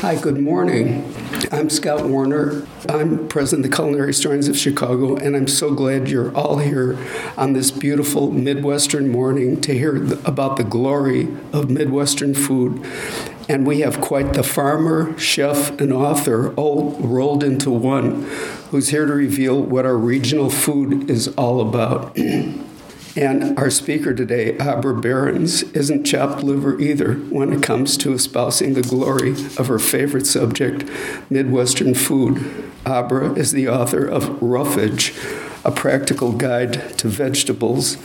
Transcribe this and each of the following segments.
Hi, good morning. I'm Scott Warner. I'm president of the Culinary Historians of Chicago, and I'm so glad you're all here on this beautiful Midwestern morning to hear about the glory of Midwestern food. And we have quite the farmer, chef, and author all rolled into one who's here to reveal what our regional food is all about. And our speaker today, Abra Berens, isn't chopped liver either when it comes to espousing the glory of her favorite subject, Midwestern food. Abra is the author of Ruffage, a practical guide to vegetables.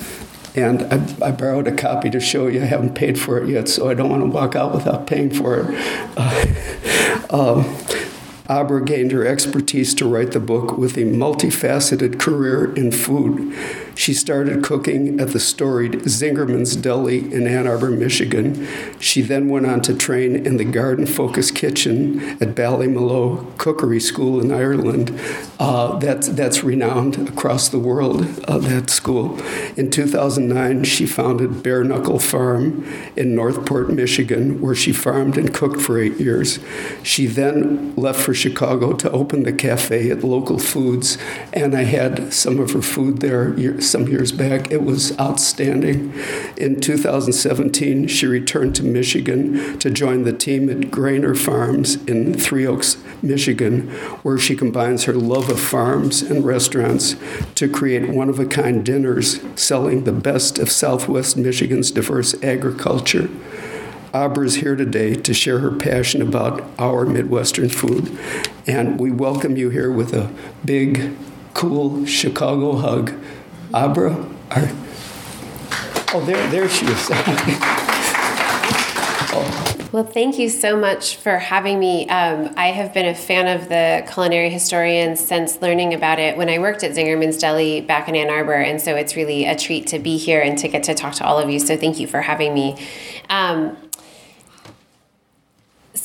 And I, I, borrowed a copy to show you. I haven't paid for it yet, so I don't want to walk out without paying for it. Uh, um, Abra gained her expertise to write the book with a multifaceted career in food. She started cooking at the storied Zingerman's Deli in Ann Arbor, Michigan. She then went on to train in the garden focused kitchen at Ballymaloe Cookery School in Ireland. Uh, that's, that's renowned across the world, uh, that school. In 2009, she founded Bare Knuckle Farm in Northport, Michigan, where she farmed and cooked for eight years. She then left for Chicago to open the cafe at Local Foods, and I had some of her food there some years back. It was outstanding. In 2017, she returned to Michigan to join the team at Granor Farms in Three Oaks, Michigan, where she combines her love of farms and restaurants to create one of a kind dinners selling the best of Southwest Michigan's diverse agriculture. Abra is here today to share her passion about our Midwestern food. And we welcome you here with a big, cool Chicago hug. Abra, our, oh, there, there she is. oh. Well, thank you so much for having me. Um, I have been a fan of the culinary historians since learning about it when I worked at Zingerman's Deli back in Ann Arbor, and so it's really a treat to be here and to get to talk to all of you. So thank you for having me. Um,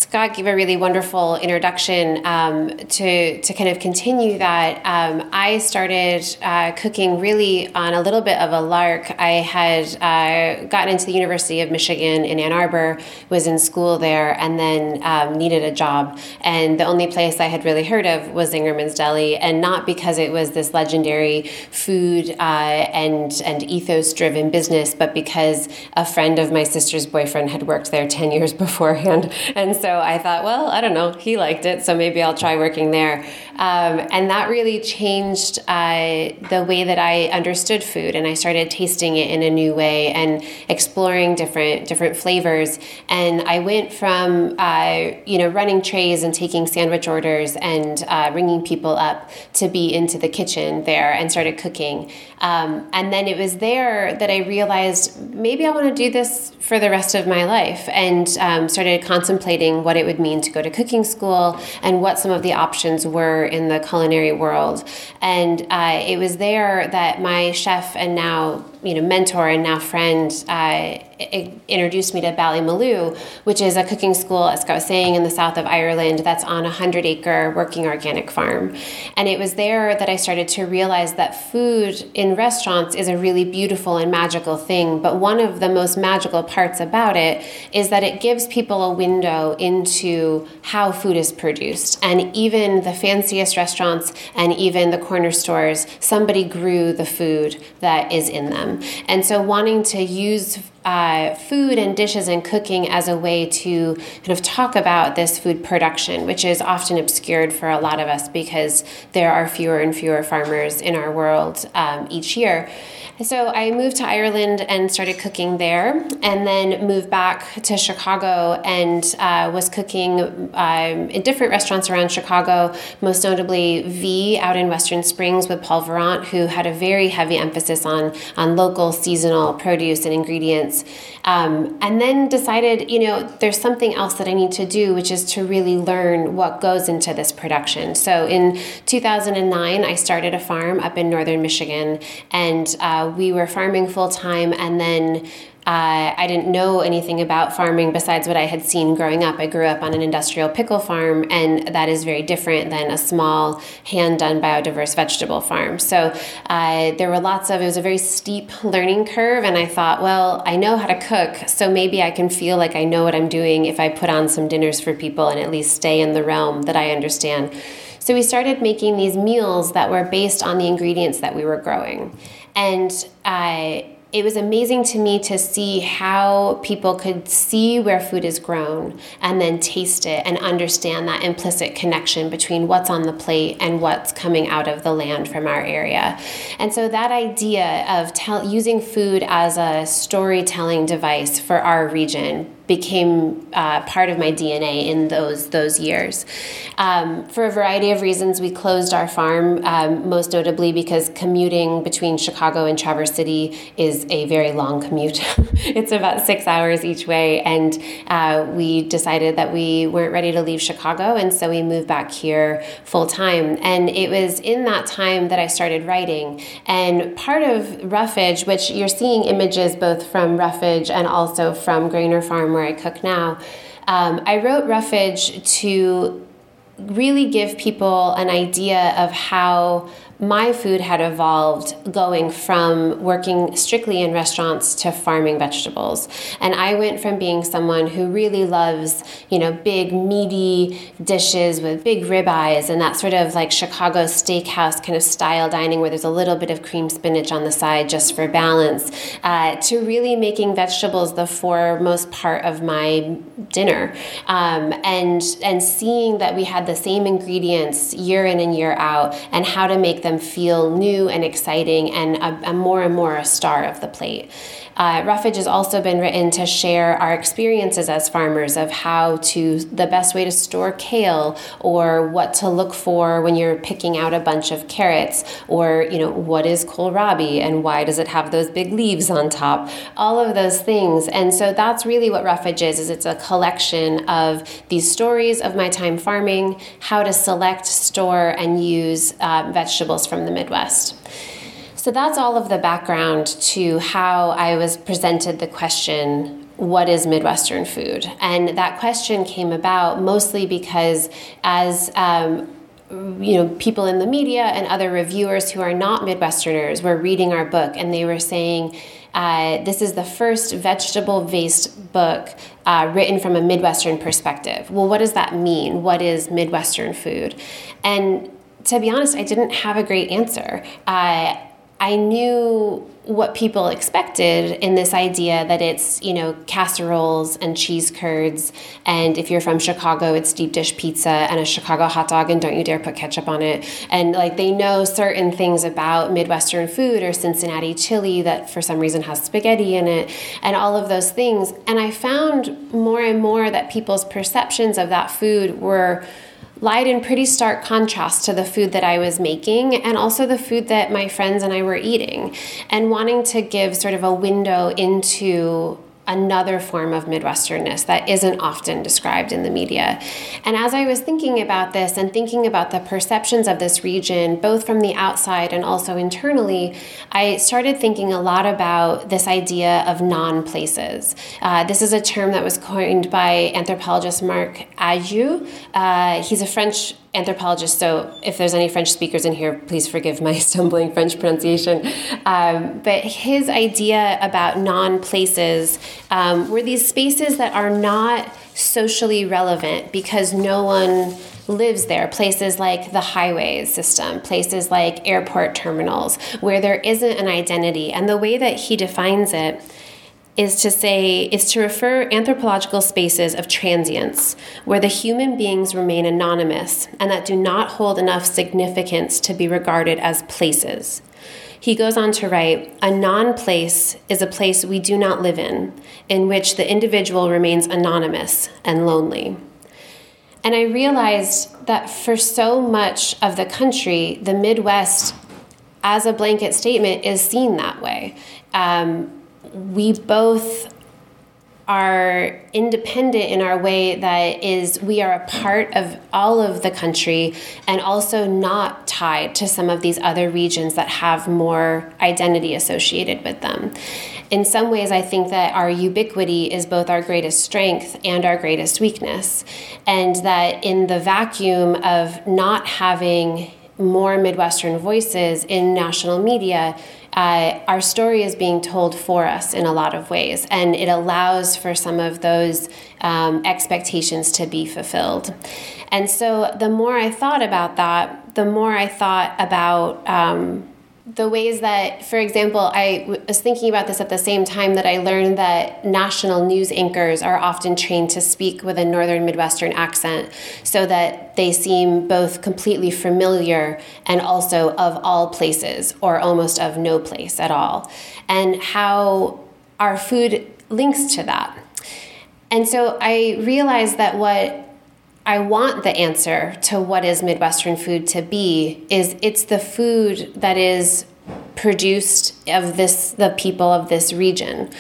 Scott gave a really wonderful introduction um, to to kind of continue that. Um, I started uh, cooking really on a little bit of a lark. I had uh, gotten into the University of Michigan in Ann Arbor, was in school there, and then um, needed a job. And the only place I had really heard of was Zingerman's Deli, and not because it was this legendary food uh, and and ethos driven business, but because a friend of my sister's boyfriend had worked there ten years beforehand, and so I thought, well, I don't know, he liked it, so maybe I'll try working there. Um, and that really changed uh, the way that I understood food, and I started tasting it in a new way and exploring different different flavors. And I went from uh, you know running trays and taking sandwich orders and uh, bringing people up to be into the kitchen there and started cooking. Um, and then it was there that I realized maybe I want to do this for the rest of my life, and um, started contemplating what it would mean to go to cooking school and what some of the options were in the culinary world. And uh, it was there that my chef and now you know mentor and now friend uh, introduced me to Ballymaloe, which is a cooking school, as I was saying, in the south of Ireland that's on a 100 acre working organic farm. And it was there that I started to realize that food in restaurants is a really beautiful and magical thing. But one of the most magical parts about it is that it gives people a window into how food is produced. And even the fanciest restaurants and even the corner stores, somebody grew the food that is in them. And so wanting to use uh, food and dishes and cooking as a way to kind of talk about this food production, which is often obscured for a lot of us because there are fewer and fewer farmers in our world um, each year. So I moved to Ireland and started cooking there, and then moved back to Chicago and uh, was cooking um, in different restaurants around Chicago, most notably Vie out in Western Springs with Paul Virant, who had a very heavy emphasis on, on local seasonal produce and ingredients. Um, and then decided, you know, there's something else that I need to do, which is to really learn what goes into this production. So in 2009, I started a farm up in northern Michigan, and uh, we were farming full time, and then Uh, I didn't know anything about farming besides what I had seen growing up. I grew up on an industrial pickle farm, and that is very different than a small, hand done biodiverse vegetable farm. So uh, there were lots of, it was a very steep learning curve, and I thought, well, I know how to cook, so maybe I can feel like I know what I'm doing if I put on some dinners for people and at least stay in the realm that I understand. So we started making these meals that were based on the ingredients that we were growing. And uh, it was amazing to me to see how people could see where food is grown and then taste it and understand that implicit connection between what's on the plate and what's coming out of the land from our area. And so that idea of tell, using food as a storytelling device for our region became uh, part of my DNA in those those years. Um, for a variety of reasons, we closed our farm, um, most notably because commuting between Chicago and Traverse City is a very long commute. it's about six hours each way, and uh, we decided that we weren't ready to leave Chicago, and so we moved back here full time. And it was in that time that I started writing. And part of Ruffage, which you're seeing images both from Ruffage and also from Granor Farm where I cook now. Um, I wrote Ruffage to really give people an idea of how my food had evolved going from working strictly in restaurants to farming vegetables. And I went from being someone who really loves, you know, big meaty dishes with big ribeyes and that sort of like Chicago steakhouse kind of style dining where there's a little bit of cream spinach on the side just for balance, uh, to really making vegetables the foremost part of my dinner. Um, and and seeing that we had the same ingredients year in and year out and how to make them them feel new and exciting and a, a more and more a star of the plate. Uh, Ruffage has also been written to share our experiences as farmers of how to the best way to store kale or what to look for when you're picking out a bunch of carrots or you know what is kohlrabi and why does it have those big leaves on top all of those things and so that's really what Ruffage is is it's a collection of these stories of my time farming how to select store and use uh, vegetables from the Midwest. So that's all of the background to how I was presented the question what is Midwestern food? And that question came about mostly because as um, you know people in the media and other reviewers who are not midwesterners were reading our book and they were saying uh, this is the first vegetable based book uh, written from a midwestern perspective well what does that mean what is midwestern food and to be honest, I didn't have a great answer. Uh, I knew what people expected in this idea that it's, you know, casseroles and cheese curds. And if you're from Chicago, it's deep dish pizza and a Chicago hot dog, and don't you dare put ketchup on it. And like they know certain things about Midwestern food or Cincinnati chili that for some reason has spaghetti in it, and all of those things. And I found more and more that people's perceptions of that food were lied in pretty stark contrast to the food that I was making and also the food that my friends and I were eating, and wanting to give sort of a window into another form of Midwesternness that isn't often described in the media. And as I was thinking about this and thinking about the perceptions of this region, both from the outside and also internally, I started thinking a lot about this idea of non places. Uh, this is a term that was coined by anthropologist Marc Augé. Uh, he's a French anthropologist, so if there's any French speakers in here, please forgive my stumbling French pronunciation. Um, but his idea about non places um, were these spaces that are not socially relevant because no one lives there. Places like the highway system, places like airport terminals, where there isn't an identity. And the way that he defines it is to say is to refer anthropological spaces of transience where the human beings remain anonymous and that do not hold enough significance to be regarded as places. He goes on to write A non place is a place we do not live in, in which the individual remains anonymous and lonely. And I realized that for so much of the country, the Midwest, as a blanket statement, is seen that way. Um, we both are independent in our way that is we are a part of all of the country and also not tied to some of these other regions that have more identity associated with them. In some ways, I think that our ubiquity is both our greatest strength and our greatest weakness. And that in the vacuum of not having more Midwestern voices in national media, uh, our story is being told for us in a lot of ways, and it allows for some of those um, expectations to be fulfilled. And so, the more I thought about that, the more I thought about um, the ways that, for example, I was thinking about this at the same time that I learned that national news anchors are often trained to speak with a northern Midwestern accent so that they seem both completely familiar and also of all places or almost of no place at all, and how our food links to that. And so I realized that what I want the answer to what is Midwestern food to be is it's the food that is produced of this the people of this region.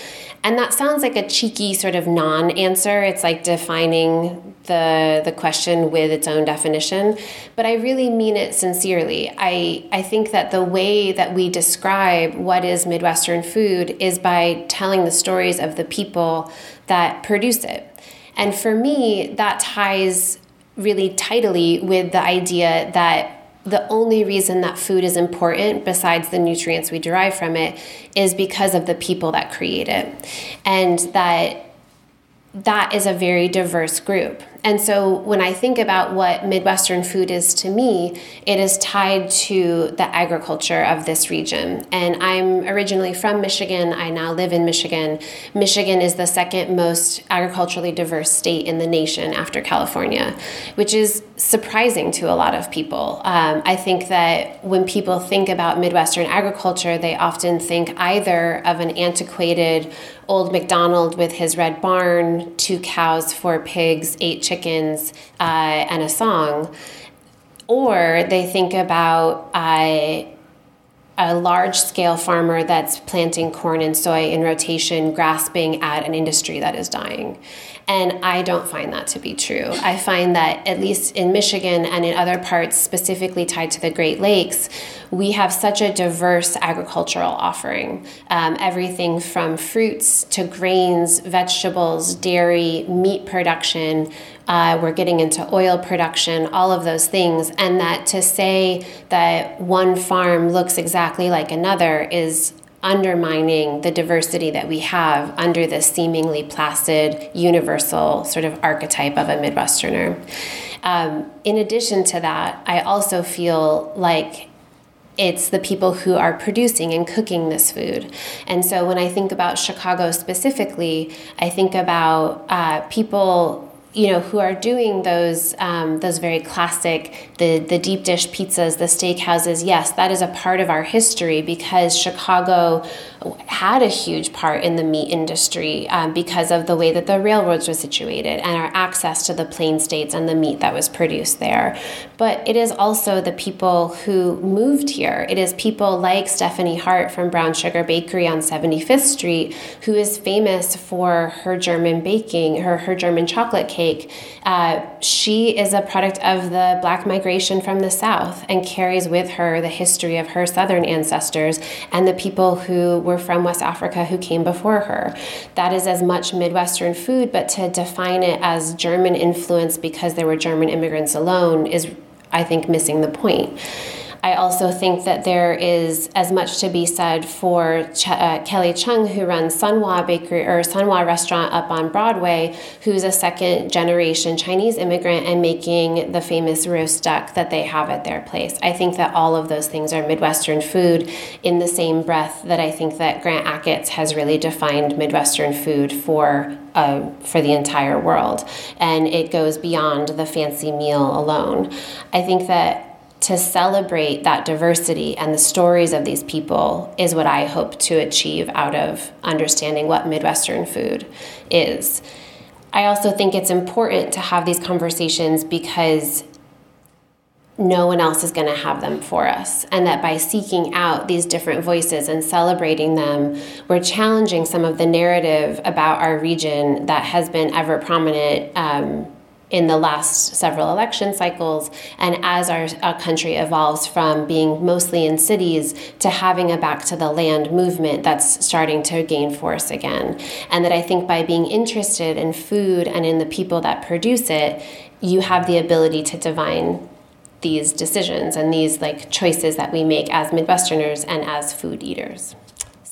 And that sounds like a cheeky sort of non-answer. It's like defining the the question with its own definition, but I really mean it sincerely. I I think that the way that we describe what is Midwestern food is by telling the stories of the people that produce it. And for me, that ties really tightly with the idea that the only reason that food is important, besides the nutrients we derive from it, is because of the people that create it. And that that is a very diverse group. And so when I think about what Midwestern food is to me, it is tied to the agriculture of this region. And I'm originally from Michigan. I now live in Michigan. Michigan is the second most agriculturally diverse state in the nation after California, which is surprising to a lot of people. Um, I think that when people think about Midwestern agriculture, they often think either of an antiquated old McDonald with his red barn, two cows, four pigs, eight chickens, uh, and a song. Or they think about uh, a large scale farmer that's planting corn and soy in rotation, grasping at an industry that is dying. And I don't find that to be true. I find that, at least in Michigan and in other parts specifically tied to the Great Lakes, we have such a diverse agricultural offering. Um, everything from fruits to grains, vegetables, dairy, meat production. Uh, we're getting into oil production, all of those things. And that to say that one farm looks exactly like another is undermining the diversity that we have under this seemingly placid, universal sort of archetype of a Midwesterner. Um, in addition to that, I also feel like it's the people who are producing and cooking this food. And so when I think about Chicago specifically, I think about uh, people you know, who are doing those um, those very classic the the deep dish pizzas, the steakhouses. Yes, that is a part of our history because Chicago had a huge part in the meat industry um, because of the way that the railroads were situated and our access to the plain states and the meat that was produced there. But it is also the people who moved here. It is people like Stephanie Hart from Brown Sugar Bakery on 75th Street, who is famous for her German baking, her her German chocolate cake uh, she is a product of the black migration from the South and carries with her the history of her Southern ancestors and the people who were from West Africa who came before her. That is as much Midwestern food, but to define it as German influence because there were German immigrants alone is, I think, missing the point. I also think that there is as much to be said for Ch- uh, Kelly Cheng, who runs Sun Wah Bakery or Sun Wah Restaurant up on Broadway, who's a second generation Chinese immigrant and making the famous roast duck that they have at their place. I think that all of those things are Midwestern food in the same breath that I think that Grant Achatz has really defined Midwestern food for uh, for the entire world, and it goes beyond the fancy meal alone. I think that to celebrate that diversity and the stories of these people is what I hope to achieve out of understanding what Midwestern food is. I also think it's important to have these conversations because no one else is going to have them for us. And that by seeking out these different voices and celebrating them, we're challenging some of the narrative about our region that has been ever prominent. Um, in the last several election cycles, and as our, our, country evolves from being mostly in cities to having a back to the land movement that's starting to gain force again. And that I think by being interested in food and in the people that produce it, you have the ability to divine these decisions and these like choices that we make as Midwesterners and as food eaters.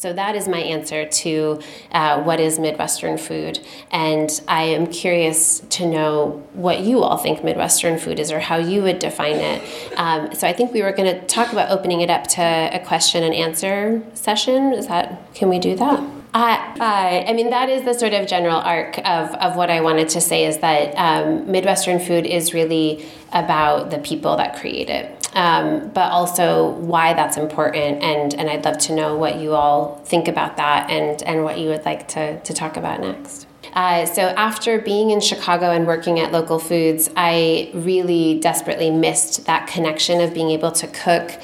So that is my answer to uh, what is Midwestern food. And I am curious to know what you all think Midwestern food is or how you would define it. Um, so I think we were going to talk about opening it up to a question and answer session. Is that, can we do that? I, I mean, that is the sort of general arc of, of what I wanted to say is that um, Midwestern food is really about the people that create it, um, but also why that's important. And, and I'd love to know what you all think about that and, and what you would like to, to talk about next. Uh, so after being in Chicago and working at local foods, I really desperately missed that connection of being able to cook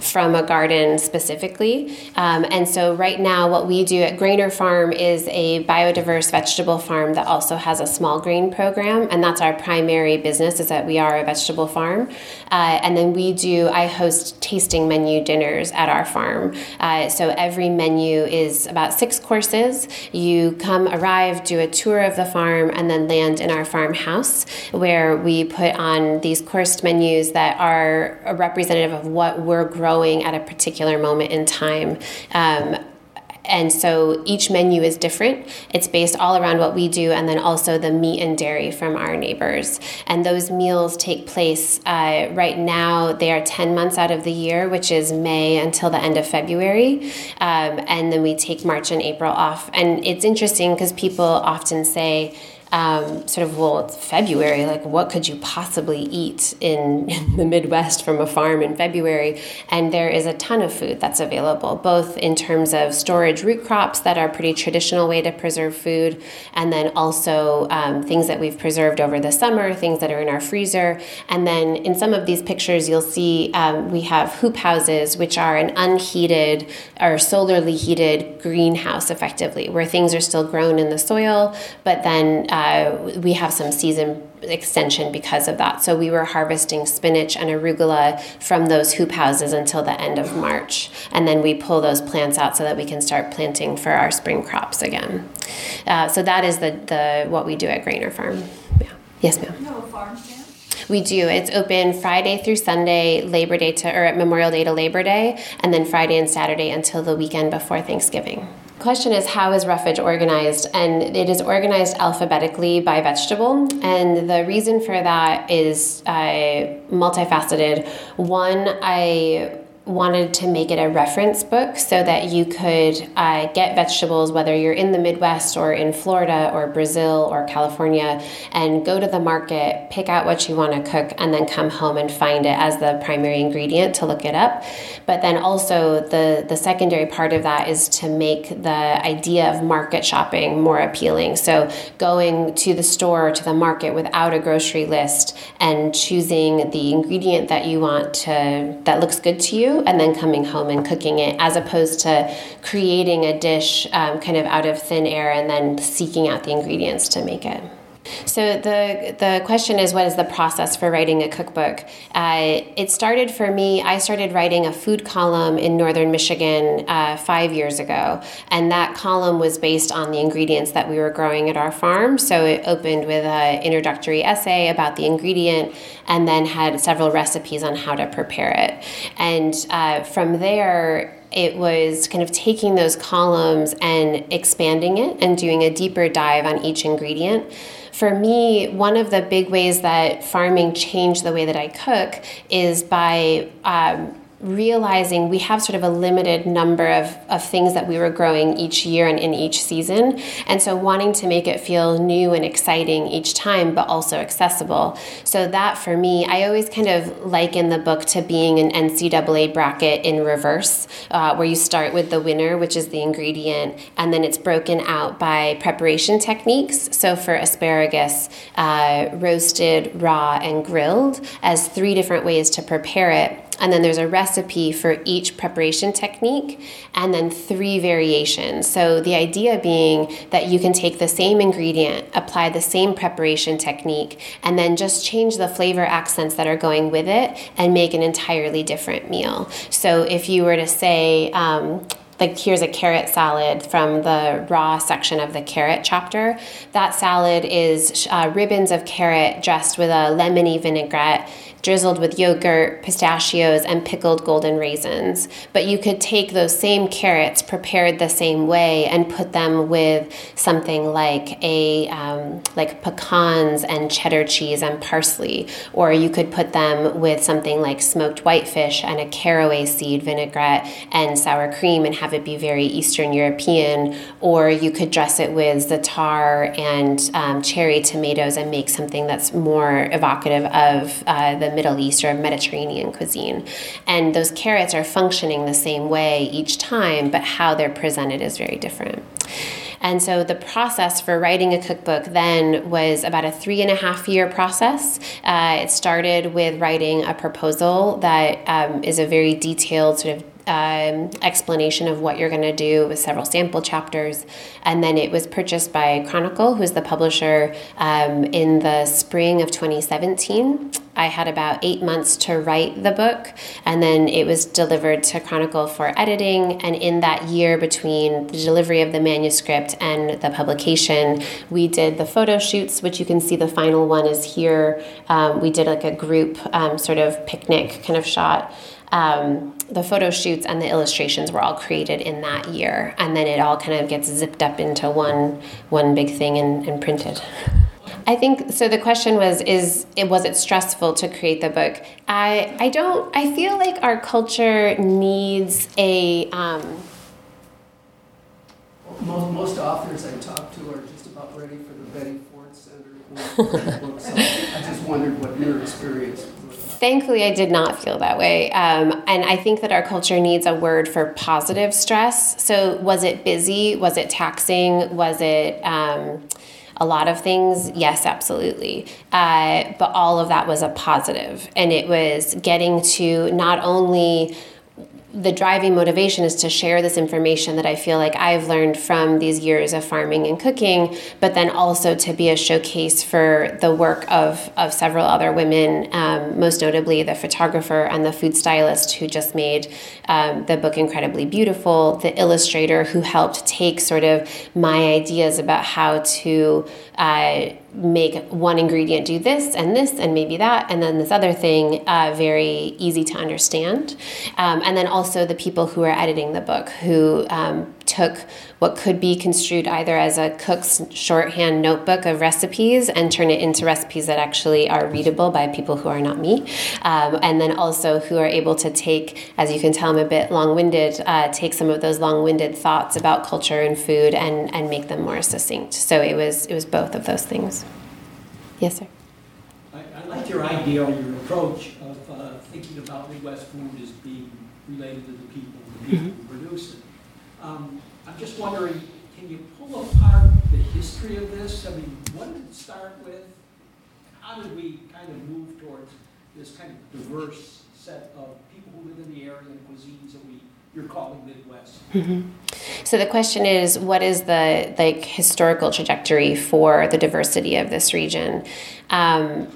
from a garden specifically. Um, and so, right now, what we do at Granor Farm is a biodiverse vegetable farm that also has a small grain program, and that's our primary business. Is that we are a vegetable farm, uh, and then we do. I host tasting menu dinners at our farm. Uh, so every menu is about six courses. You come, arrive, do a tour of the farm, and then land in our farmhouse where we put on these coursed menus that are representative of what we're growing growing at a particular moment in time. Um, and so each menu is different. It's based all around what we do, and then also the meat and dairy from our neighbors. And those meals take place uh, right now. They are 10 months out of the year, which is May until the end of February. Um, and then we take March and April off. And it's interesting because people often say, um, sort of, well, it's February, like what could you possibly eat in, in, the Midwest from a farm in February? And there is a ton of food that's available, both in terms of storage root crops that are pretty traditional way to preserve food, and then also um, things that we've preserved over the summer, things that are in our freezer. And then in some of these pictures, you'll see um, we have hoop houses, which are an unheated or solarly heated greenhouse effectively, where things are still grown in the soil, but then uh, we have some season extension because of that. So we were harvesting spinach and arugula from those hoop houses until the end of March. And then we pull those plants out so that we can start planting for our spring crops again. Uh, so that is the, the what we do at Granor Farm. Yeah. Yes, ma'am. No farm stand? We do. It's open Friday through Sunday, Labor Day to or Memorial Day to Labor Day, and then Friday and Saturday until the weekend before Thanksgiving question is how is Ruffage organized? And it is organized alphabetically by vegetable. And the reason for that is uh, multifaceted. One i wanted to make it a reference book so that you could uh, get vegetables, whether you're in the Midwest or in Florida or Brazil or California, and go to the market, pick out what you want to cook, and then come home and find it as the primary ingredient to look it up. But then also, the, the secondary part of that is to make the idea of market shopping more appealing. So, going to the store or to the market without a grocery list and choosing the ingredient that you want to that looks good to you and then coming home and cooking it, as opposed to creating a dish um, kind of out of thin air and then seeking out the ingredients to make it. So the the question is, what is the process for writing a cookbook? Uh, it started for me. I started writing a food column in northern Michigan uh, five years ago, and that column was based on the ingredients that we were growing at our farm. So it opened with an introductory essay about the ingredient, and then had several recipes on how to prepare it. And uh, from there, it was kind of taking those columns and expanding it and doing a deeper dive on each ingredient for me, one of the big ways that farming changed the way that I cook is by um, realizing we have sort of a limited number of, of things that we were growing each year and in each season. And so wanting to make it feel new and exciting each time, but also accessible. So that for me, I always kind of liken the book to being an NCAA bracket in reverse, uh, where you start with the winner, which is the ingredient, and then it's broken out by preparation techniques. So for asparagus, uh, roasted, raw, and grilled as three different ways to prepare it and then there's a recipe for each preparation technique and then three variations. So the idea being that you can take the same ingredient, apply the same preparation technique, and then just change the flavor accents that are going with it and make an entirely different meal. So if you were to say, um, like here's a carrot salad from the raw section of the carrot chapter. That salad is uh, ribbons of carrot dressed with a lemony vinaigrette drizzled with yogurt, pistachios, and pickled golden raisins. But you could take those same carrots prepared the same way and put them with something like a um, like pecans and cheddar cheese and parsley, or you could put them with something like smoked whitefish and a caraway seed vinaigrette and sour cream and have it be very Eastern European, or you could dress it with za'atar and um, cherry tomatoes and make something that's more evocative of uh, the Middle East or Mediterranean cuisine. And those carrots are functioning the same way each time, but how they're presented is very different. And so the process for writing a cookbook then was about a three and a half year process. Uh, it started with writing a proposal that um, is a very detailed sort of um, explanation of what you're going to do with several sample chapters. And then it was purchased by Chronicle, who's the publisher, um, in the spring of 2017. I had about eight months to write the book, and then it was delivered to Chronicle for editing. And in that year between the delivery of the manuscript and the publication, we did the photo shoots, which you can see the final one is here. Um, we did like a group um, sort of picnic kind of shot um, the photo shoots and the illustrations were all created in that year, and then it all kind of gets zipped up into one one big thing and, and printed. I think so. The question was: Is it was it stressful to create the book? I I don't. I feel like our culture needs a. Um, most, most authors I talk to are just about ready for the Betty Ford Center book. So I just wondered what your experience Thankfully, I did not feel that way. Um, and I think that our culture needs a word for positive stress. So, was it busy? Was it taxing? Was it. Um, a lot of things, yes, absolutely. Uh, but all of that was a positive, and it was getting to not only the driving motivation is to share this information that I feel like I've learned from these years of farming and cooking, but then also to be a showcase for the work of, of several other women, um, most notably the photographer and the food stylist who just made um, the book incredibly beautiful, the illustrator who helped take sort of my ideas about how to. Uh, make one ingredient do this and this and maybe that and then this other thing uh, very easy to understand. Um, and then also the people who are editing the book who um, took what could be construed either as a cook's shorthand notebook of recipes and turn it into recipes that actually are readable by people who are not me. Um, and then also who are able to take, as you can tell, I'm a bit long winded, uh, take some of those long winded thoughts about culture and food and, and make them more succinct. So it was, it was both of those things. Yes, sir. I, I like your idea or your approach of uh, thinking about Midwest food as being related to the people, the people mm-hmm. who produce it. Um, I'm just wondering, can you pull apart the history of this? I mean, what did it start with? How did we kind of move towards this kind of diverse set of people who live in the area and cuisines that we you're calling Midwest? Mm-hmm. So the question is, what is the like historical trajectory for the diversity of this region? Um,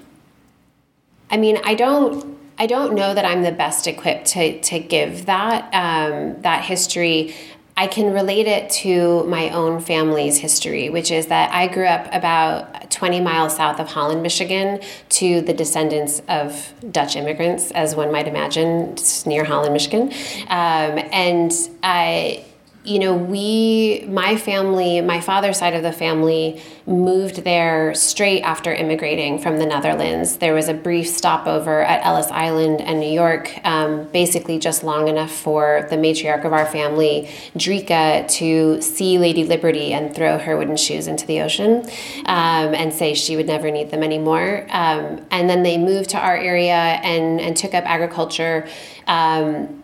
I mean, I don't. I don't know that I'm the best equipped to, to give that um, that history. I can relate it to my own family's history, which is that I grew up about 20 miles south of Holland, Michigan, to the descendants of Dutch immigrants, as one might imagine, near Holland, Michigan. Um, and I you know, we, my family, my father's side of the family moved there straight after immigrating from the Netherlands. There was a brief stopover at Ellis Island and New York, um, basically just long enough for the matriarch of our family, Drika, to see Lady Liberty and throw her wooden shoes into the ocean um, and say she would never need them anymore. Um, and then they moved to our area and, and took up agriculture. Um,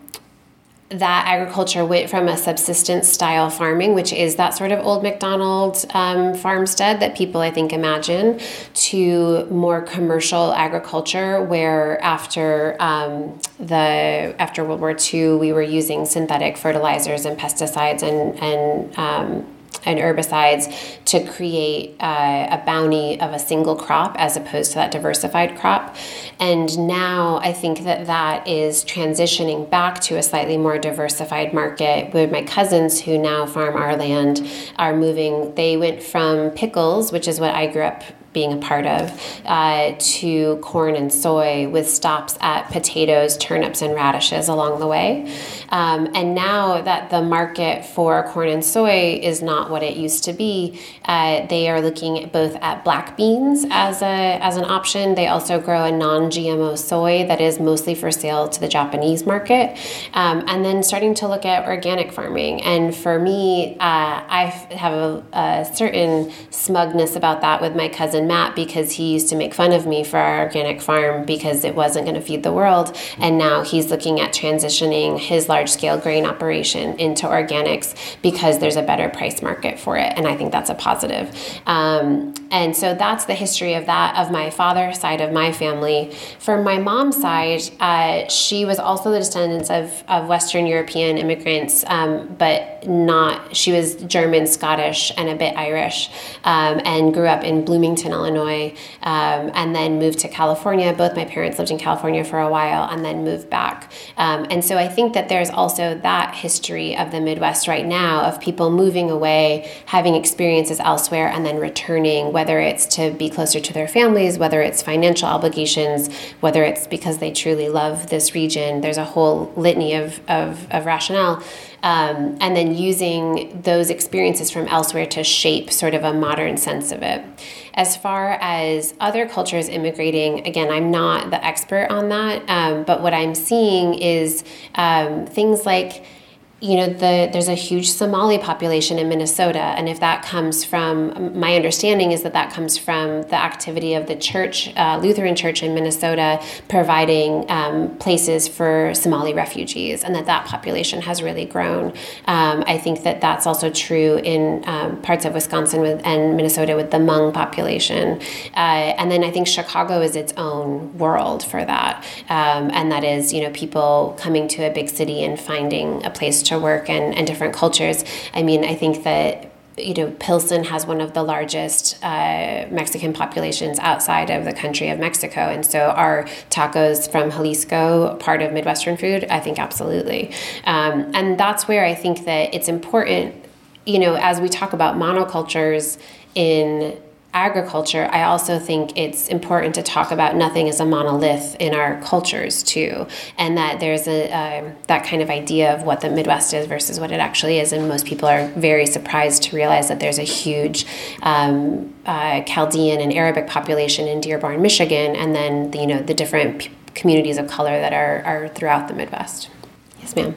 that agriculture went from a subsistence style farming, which is that sort of old McDonald um, farmstead that people I think imagine, to more commercial agriculture, where after um, the after World War II, we were using synthetic fertilizers and pesticides and and um, and herbicides to create uh, a bounty of a single crop as opposed to that diversified crop. And now I think that that is transitioning back to a slightly more diversified market where my cousins who now farm our land are moving. They went from pickles, which is what I grew up being a part of, uh, to corn and soy with stops at potatoes, turnips, and radishes along the way. Um, and now that the market for corn and soy is not what it used to be, uh, they are looking both at black beans as a as an option. They also grow a non-GMO soy that is mostly for sale to the Japanese market, um, and then starting to look at organic farming. And for me, uh, I have a, a certain smugness about that with my cousin Matt because he used to make fun of me for our organic farm because it wasn't going to feed the world. And now he's looking at transitioning his large scale grain operation into organics because there's a better price market for it. And I think that's a positive. Um, and so that's the history of that, of my father's side of my family. For my mom's side, uh, she was also the descendants of, of Western European immigrants, um, but not, she was German, Scottish, and a bit Irish, um, and grew up in Bloomington, Illinois, um, and then moved to California. Both my parents lived in California for a while and then moved back. Um, and so I think that there's also that history of the Midwest right now of people moving away, having experiences elsewhere, and then returning, whether it's to be closer to their families, whether it's financial obligations, whether it's because they truly love this region. There's a whole litany of, of, of rationale. Um, and then using those experiences from elsewhere to shape sort of a modern sense of it. As far as other cultures immigrating, again, I'm not the expert on that, um, but what I'm seeing is um, things like you know the there's a huge Somali population in Minnesota and if that comes from my understanding is that that comes from the activity of the church uh, Lutheran church in Minnesota providing um, places for Somali refugees and that that population has really grown. Um, I think that that's also true in um, parts of Wisconsin with, and Minnesota with the Hmong population. Uh, and then I think Chicago is its own world for that. Um, and that is you know people coming to a big city and finding a place to work and, and different cultures. I mean, I think that you know, Pilsen has one of the largest uh, Mexican populations outside of the country of Mexico. And so are tacos from Jalisco part of Midwestern food? I think absolutely. Um, and that's where I think that it's important, you know, as we talk about monocultures in agriculture, I also think it's important to talk about nothing as a monolith in our cultures too, and that there's a uh, that kind of idea of what the Midwest is versus what it actually is, and most people are very surprised to realize that there's a huge um, uh, Chaldean and Arabic population in Dearborn, Michigan, and then the, you know the different communities of color that are are throughout the Midwest. Yes, ma'am.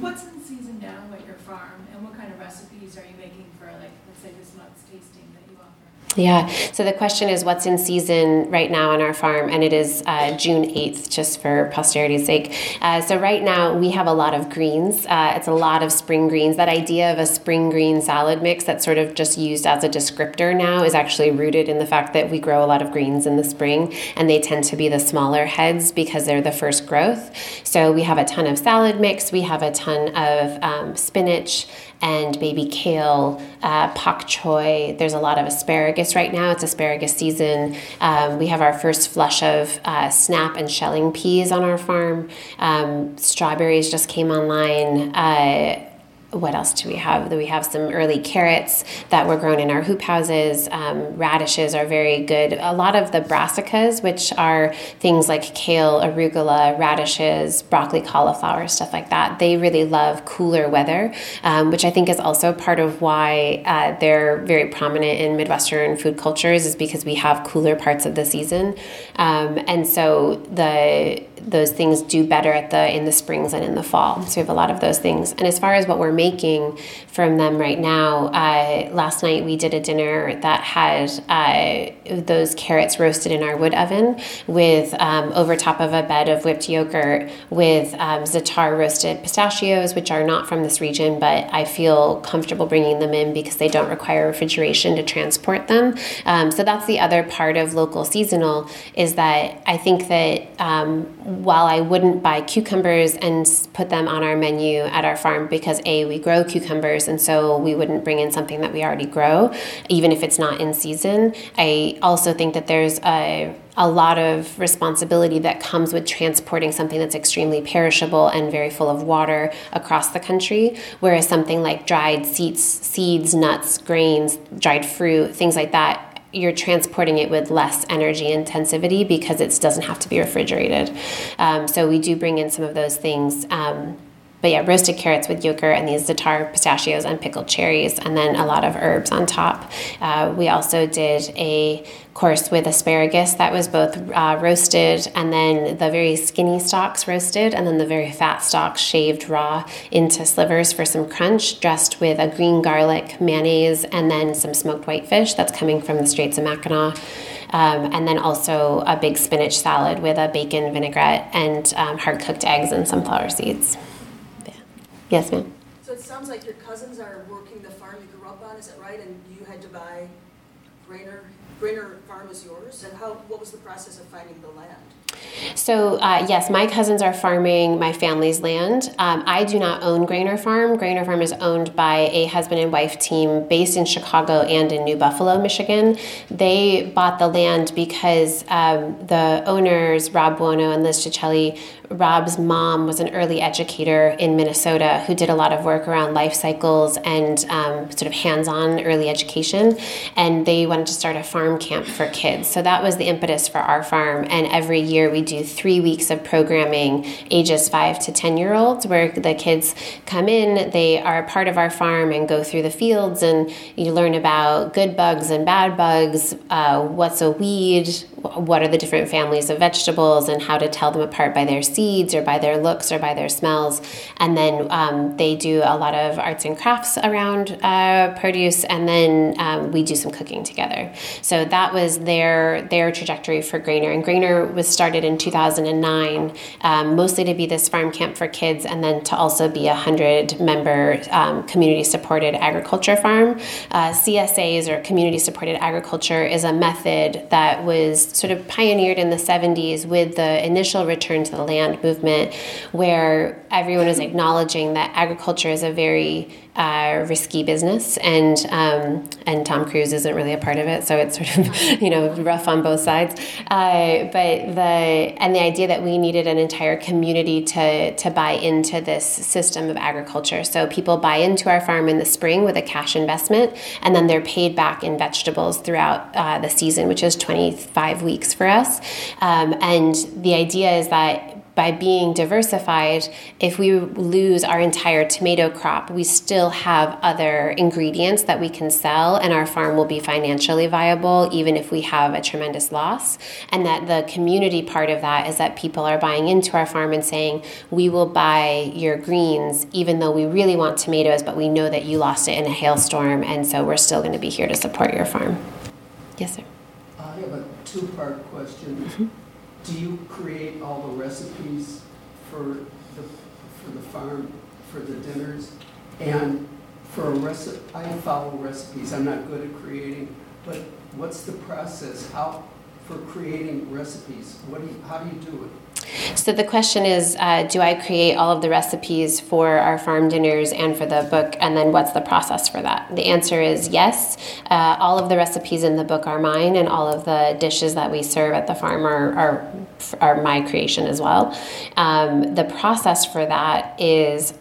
What's in season now at your farm, and what kind of recipes are you making for, like, let's say this month's tasting that you offer? Yeah. So the question is what's in season right now on our farm, and it is uh, June 8th, just for posterity's sake. Uh, so right now we have a lot of greens. Uh, it's a lot of spring greens. That idea of a spring green salad mix that's sort of just used as a descriptor now is actually rooted in the fact that we grow a lot of greens in the spring, and they tend to be the smaller heads because they're the first growth. So we have a ton of salad mix. We have a ton of um, spinach and baby kale, uh, pak choi. There's a lot of asparagus right now. It's asparagus season. Um, we have our first flush of uh, snap and shelling peas on our farm. Um, strawberries just came online. Uh, what else do we have? We have some early carrots that were grown in our hoop houses. Um, radishes are very good. A lot of the brassicas, which are things like kale, arugula, radishes, broccoli, cauliflower, stuff like that, they really love cooler weather, um, which I think is also part of why uh, they're very prominent in Midwestern food cultures, is because we have cooler parts of the season. Um, and so the those things do better at the in the springs and in the fall. So we have a lot of those things. And as far as what we're making from them right now, uh, last night we did a dinner that had uh, those carrots roasted in our wood oven with um, over top of a bed of whipped yogurt with um, roasted pistachios, which are not from this region, but I feel comfortable bringing them in because they don't require refrigeration to transport them. Um, so that's the other part of local seasonal is that I think that um, while I wouldn't buy cucumbers and put them on our menu at our farm because A, we grow cucumbers, and so we wouldn't bring in something that we already grow, even if it's not in season, I also think that there's a a lot of responsibility that comes with transporting something that's extremely perishable and very full of water across the country. Whereas something like dried seeds, seeds, nuts, grains, dried fruit, things like that, you're transporting it with less energy intensivity because it doesn't have to be refrigerated. Um, so we do bring in some of those things. Um, but yeah, roasted carrots with yogurt and these za'atar pistachios and pickled cherries, and then a lot of herbs on top. Uh, we also did a course with asparagus that was both uh, roasted and then the very skinny stalks roasted, and then the very fat stalks shaved raw into slivers for some crunch, dressed with a green garlic, mayonnaise, and then some smoked whitefish that's coming from the Straits of Mackinac. Um, and then also a big spinach salad with a bacon vinaigrette and um, hard cooked eggs and sunflower seeds. yeah. Yes, ma'am. So it sounds like your cousins are working the farm you grew up on, is that right? And you had to buy Granor, Granor Farm is yours? And how, what was the process of finding the land? So, uh, yes, my cousins are farming my family's land. Um, I do not own Granor Farm. Granor Farm is owned by a husband and wife team based in Chicago and in New Buffalo, Michigan. They bought the land because um, the owners, Rob Buono and Liz Cicelli, Rob's mom was an early educator in Minnesota who did a lot of work around life cycles and um, sort of hands on early education. And they wanted to start a farm camp for kids. So that was the impetus for our farm. And every year we do three weeks of programming, ages five to 10 year olds, where the kids come in, they are part of our farm and go through the fields and you learn about good bugs and bad bugs, uh, what's a weed, what are the different families of vegetables and how to tell them apart by their seeds or by their looks or by their smells. And then um, they do a lot of arts and crafts around uh, produce, and then um, we do some cooking together. So that was their their trajectory for Granor. And Granor was started in 2009, um, mostly to be this farm camp for kids, and then to also be a hundred member um, community supported agriculture farm. Uh, CSAs or community supported agriculture is a method that was sort of pioneered in the 70s with the initial return to the land movement, where everyone is acknowledging that agriculture is a very uh, risky business, and um, and Tom Cruise isn't really a part of it, so it's sort of you know rough on both sides. Uh, but the and the idea that we needed an entire community to to buy into this system of agriculture. So people buy into our farm in the spring with a cash investment, and then they're paid back in vegetables throughout uh, the season, which is 25 weeks for us. Um, and the idea is that by being diversified, if we lose our entire tomato crop, we still have other ingredients that we can sell, and our farm will be financially viable even if we have a tremendous loss. And that the community part of that is that people are buying into our farm and saying, We will buy your greens even though we really want tomatoes, but we know that you lost it in a hailstorm, and so we're still going to be here to support your farm. Yes, sir. I have a two part question. Mm-hmm do you create all the recipes for the, for the farm, for the dinners? And for a recipe, I follow recipes, I'm not good at creating, but what's the process? How, for creating recipes, what do you, how do you do it? So the question is, uh, do I create all of the recipes for our farm dinners and for the book, and then what's the process for that? The answer is yes. Uh, all of the recipes in the book are mine, and all of the dishes that we serve at the farm are are, are my creation as well. Um, the process for that is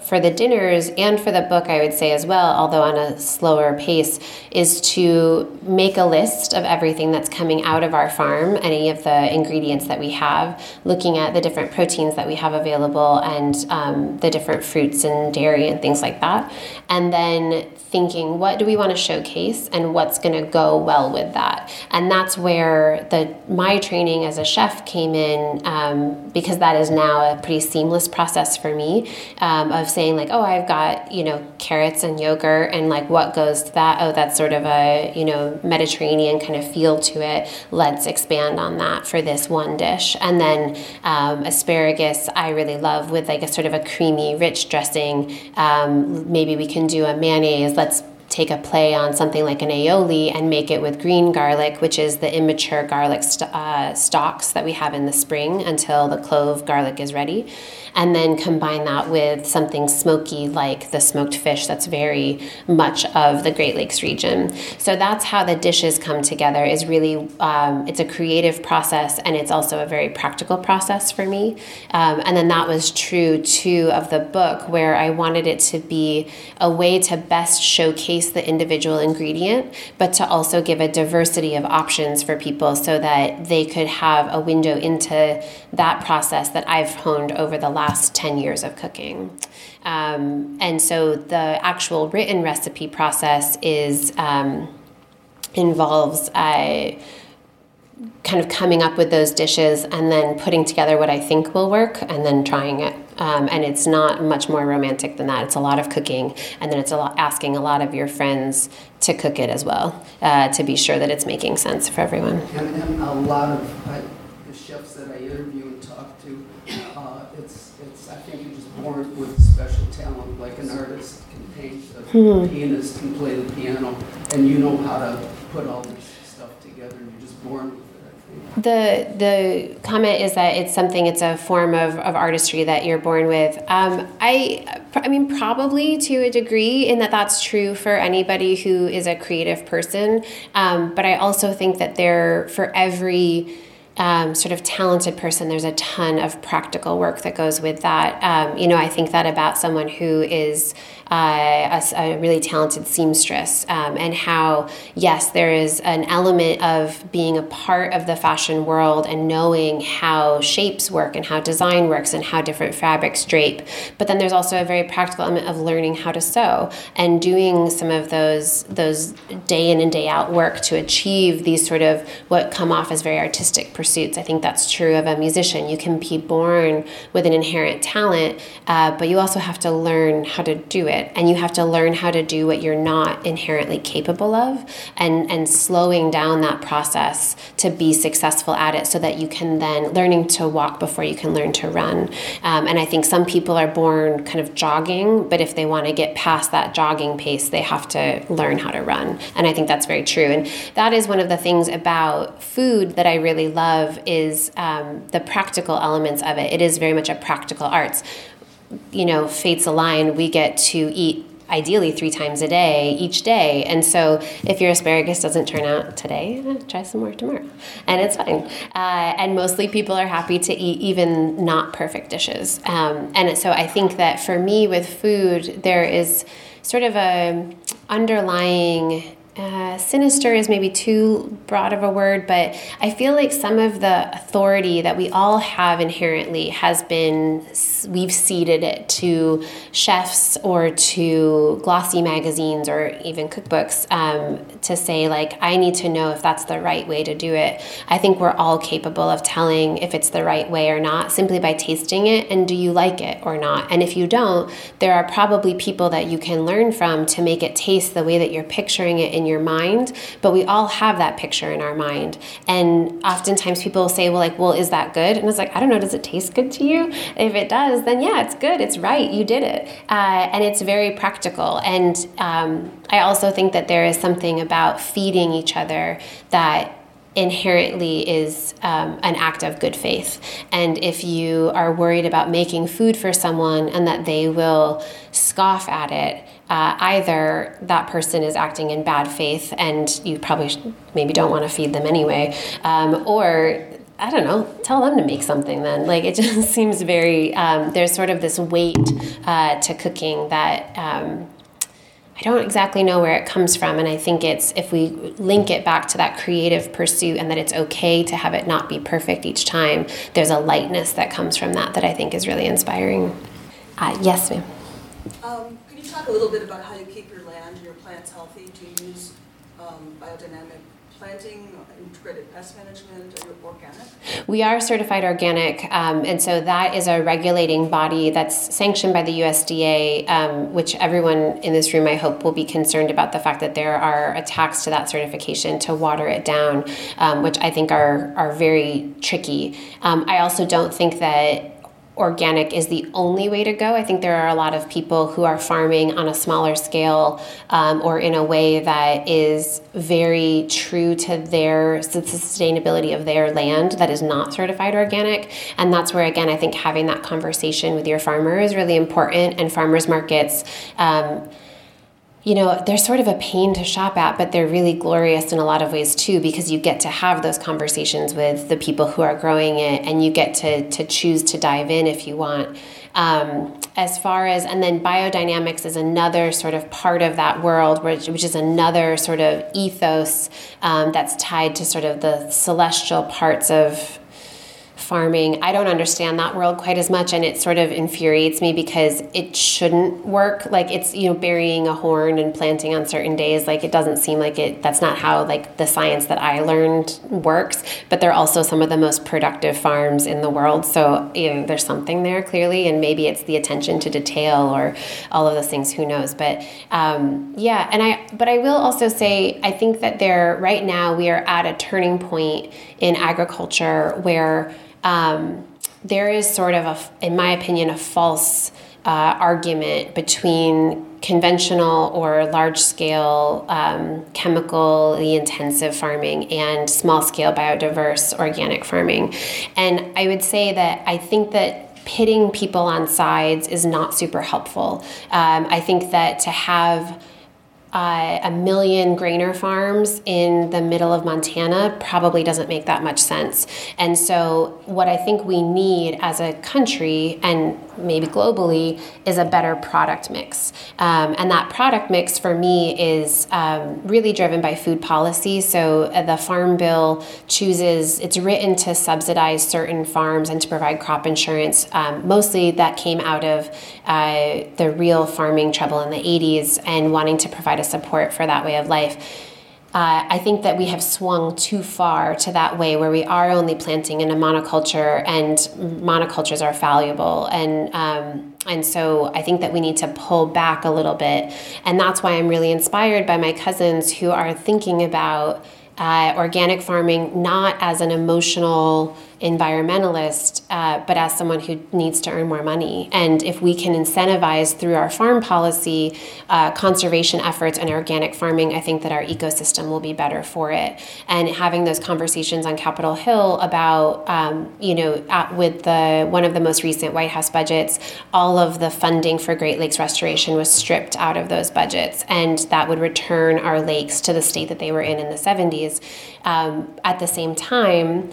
for the dinners and for the book, I would say as well, although on a slower pace, is to make a list of everything that's coming out of our farm, any of the ingredients that we have, looking at the different proteins that we have available and um, the different fruits and dairy and things like that. And then thinking, what do we want to showcase and what's going to go well with that? And that's where the my training as a chef came in um, because that is now a pretty seamless process for me. Um, of saying like, oh, I've got you know carrots and yogurt, and like what goes to that? Oh, that's sort of a you know Mediterranean kind of feel to it. Let's expand on that for this one dish, and then um, asparagus I really love with like a sort of a creamy, rich dressing. Um, maybe we can do a mayonnaise. Let's take a play on something like an aioli and make it with green garlic, which is the immature garlic st- uh, stalks that we have in the spring until the clove garlic is ready and then combine that with something smoky like the smoked fish that's very much of the Great Lakes region. So that's how the dishes come together. Is really um, it's a creative process and it's also a very practical process for me. Um, and then that was true too of the book where I wanted it to be a way to best showcase the individual ingredient, but to also give a diversity of options for people so that they could have a window into that process that I've honed over the last last 10 years of cooking. Um, and so the actual written recipe process is um, involves uh, kind of coming up with those dishes and then putting together what I think will work and then trying it. Um, and it's not much more romantic than that. It's a lot of cooking, and then it's a lot asking a lot of your friends to cook it as well uh, to be sure that it's making sense for everyone. And, and a lot of I, the chefs that I interview and talk to, uh, it's it's I think you're just born with special talent, like an artist can paint, a hmm. pianist can play the piano, and you know how to put all this stuff together. And you're just born. The the comment is that it's something. It's a form of, of artistry that you're born with. Um, I I mean probably to a degree in that that's true for anybody who is a creative person. Um, but I also think that there for every um, sort of talented person, there's a ton of practical work that goes with that. Um, you know, I think that about someone who is uh, a, a, really talented seamstress, um, and how, yes, there is an element of being a part of the fashion world and knowing how shapes work and how design works and how different fabrics drape. But then there's also a very practical element of learning how to sew and doing some of those those day in and day out work to achieve these sort of what come off as very artistic pursuits. I think that's true of a musician. You can be born with an inherent talent, uh, but you also have to learn how to do it and you have to learn how to do what you're not inherently capable of and and slowing down that process to be successful at it so that you can then learning to walk before you can learn to run um, and i think some people are born kind of jogging but if they want to get past that jogging pace they have to learn how to run and i think that's very true and that is one of the things about food that i really love is um, the practical elements of it it is very much a practical arts you know, fates align, we get to eat ideally three times a day each day. And so if your asparagus doesn't turn out today, try some more tomorrow. And it's fine. Uh, and mostly people are happy to eat even not perfect dishes. Um, and so I think that for me with food, there is sort of a underlying uh, sinister is maybe too broad of a word, but I feel like some of the authority that we all have inherently has been, we've ceded it to chefs or to glossy magazines or even cookbooks um, to say, like, I need to know if that's the right way to do it. I think we're all capable of telling if it's the right way or not simply by tasting it and do you like it or not. And if you don't, there are probably people that you can learn from to make it taste the way that you're picturing it in your mind, but we all have that picture in our mind. And oftentimes people say, well, like, well, is that good? And it's like, I don't know, does it taste good to you? If it does, then yeah, it's good, it's right, you did it. Uh, and it's very practical. And um, I also think that there is something about feeding each other that inherently is um, an act of good faith. And if you are worried about making food for someone and that they will scoff at it, uh, either that person is acting in bad faith and you probably maybe don't want to feed them anyway, um, or I don't know, tell them to make something then. Like it just seems very, um, there's sort of this weight uh, to cooking that um, I don't exactly know where it comes from. And I think it's if we link it back to that creative pursuit and that it's okay to have it not be perfect each time, there's a lightness that comes from that that I think is really inspiring. Uh, yes, ma'am. Um, talk a little bit about how you keep your land and your plants healthy? Do you use um, biodynamic planting, integrated pest management, or organic? We are certified organic, um, and so that is a regulating body that's sanctioned by the USDA, um, which everyone in this room, I hope, will be concerned about the fact that there are attacks to that certification to water it down, um, which I think are, are very tricky. Um, I also don't think that organic is the only way to go. I think there are a lot of people who are farming on a smaller scale um, or in a way that is very true to their sustainability of their land that is not certified organic. And that's where, again, I think having that conversation with your farmer is really important. And farmers markets. Um, you know, they're sort of a pain to shop at, but they're really glorious in a lot of ways too, because you get to have those conversations with the people who are growing it and you get to, to choose to dive in if you want. Um, as far as, and then biodynamics is another sort of part of that world, which, which is another sort of ethos um, that's tied to sort of the celestial parts of farming. I don't understand that world quite as much, and it sort of infuriates me because it shouldn't work. Like it's you know burying a horn and planting on certain days. Like it doesn't seem like it. That's not how like the science that I learned works. But they're also some of the most productive farms in the world. So you know there's something there clearly, and maybe it's the attention to detail or all of those things. Who knows? But um, yeah, and I but I will also say I think that there right now we are at a turning point in agriculture where um, there is sort of a, in my opinion, a false uh, argument between conventional or large scale um, chemically intensive farming and small scale biodiverse organic farming. And I would say that I think that pitting people on sides is not super helpful. Um, I think that to have uh, a million Granor farms in the middle of Montana probably doesn't make that much sense. And so, what I think we need as a country and maybe globally is a better product mix. Um, and that product mix for me is um, really driven by food policy. So, uh, the Farm Bill chooses, it's written to subsidize certain farms and to provide crop insurance. Um, mostly that came out of uh, the real farming trouble in the 80s and wanting to provide a support for that way of life. Uh, I think that we have swung too far to that way where we are only planting in a monoculture and monocultures are valuable. And, um, and so I think that we need to pull back a little bit. And that's why I'm really inspired by my cousins who are thinking about uh, organic farming not as an emotional environmentalist, uh, but as someone who needs to earn more money. And if we can incentivize through our farm policy uh, conservation efforts and organic farming, I think that our ecosystem will be better for it. And having those conversations on Capitol Hill about, um, you know, at, with the one of the most recent White House budgets, all of the funding for Great Lakes restoration was stripped out of those budgets, and that would return our lakes to the state that they were in in the 70s. Um, at the same time,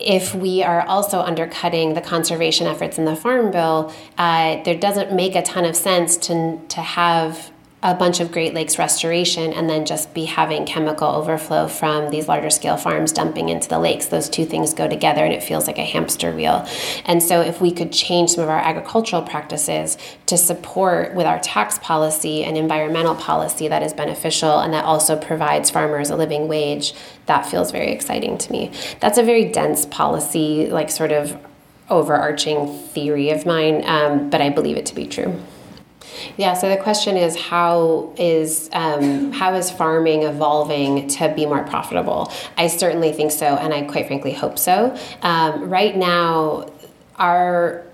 if we are also undercutting the conservation efforts in the Farm Bill, uh, there doesn't make a ton of sense to, to have a bunch of Great Lakes restoration and then just be having chemical overflow from these larger scale farms dumping into the lakes. Those two things go together and it feels like a hamster wheel. And so, if we could change some of our agricultural practices to support with our tax policy and environmental policy that is beneficial and that also provides farmers a living wage, that feels very exciting to me. That's a very dense policy, like sort of overarching theory of mine, um, but I believe it to be true. Yeah. So the question is, how is um, how is farming evolving to be more profitable? I certainly think so, and I quite frankly hope so. Um, right now, our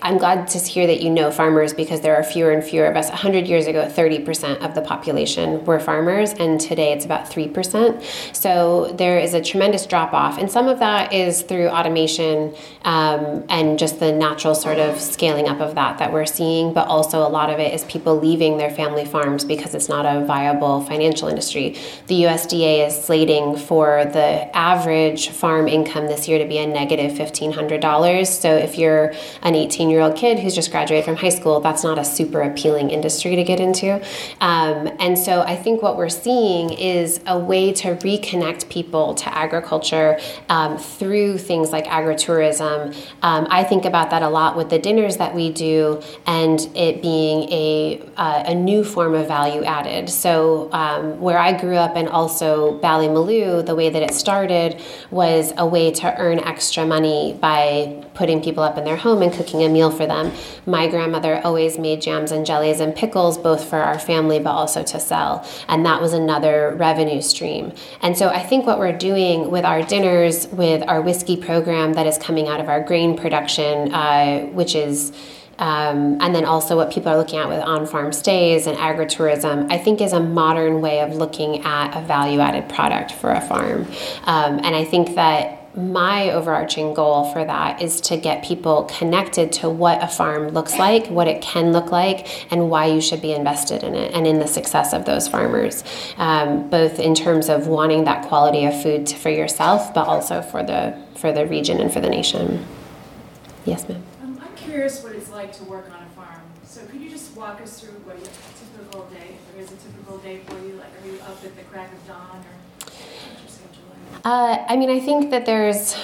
I'm glad to hear that you know farmers because there are fewer and fewer of us. 100 years ago, 30% of the population were farmers, and today it's about 3%. So there is a tremendous drop off. And some of that is through automation um, and just the natural sort of scaling up of that that we're seeing, but also a lot of it is people leaving their family farms because it's not a viable financial industry. The USDA is slating for the average farm income this year to be a negative $1,500. So if you're an 18 18 year old kid who's just graduated from high school, that's not a super appealing industry to get into. Um, and so I think what we're seeing is a way to reconnect people to agriculture um, through things like agritourism. Um, I think about that a lot with the dinners that we do and it being a, uh, a new form of value added. So, um, where I grew up and also Ballymaloe, the way that it started was a way to earn extra money by putting people up in their home and cooking a meal for them. My grandmother always made jams and jellies and pickles, both for our family but also to sell. And that was another revenue stream. And so I think what we're doing with our dinners, with our whiskey program that is coming out of our grain production, uh, which is um, and then also what people are looking at with on-farm stays and agritourism, I think is a modern way of looking at a value-added product for a farm. Um, and I think that my overarching goal for that is to get people connected to what a farm looks like, what it can look like, and why you should be invested in it and in the success of those farmers, um, both in terms of wanting that quality of food for yourself, but also for the for the region and for the nation. Yes, ma'am. Um, I'm curious what it's like to work on a farm. So could you just walk us through what a typical day, is a typical day for you? Like, are you up at the crack of dawn, or uh, I mean, I think that there's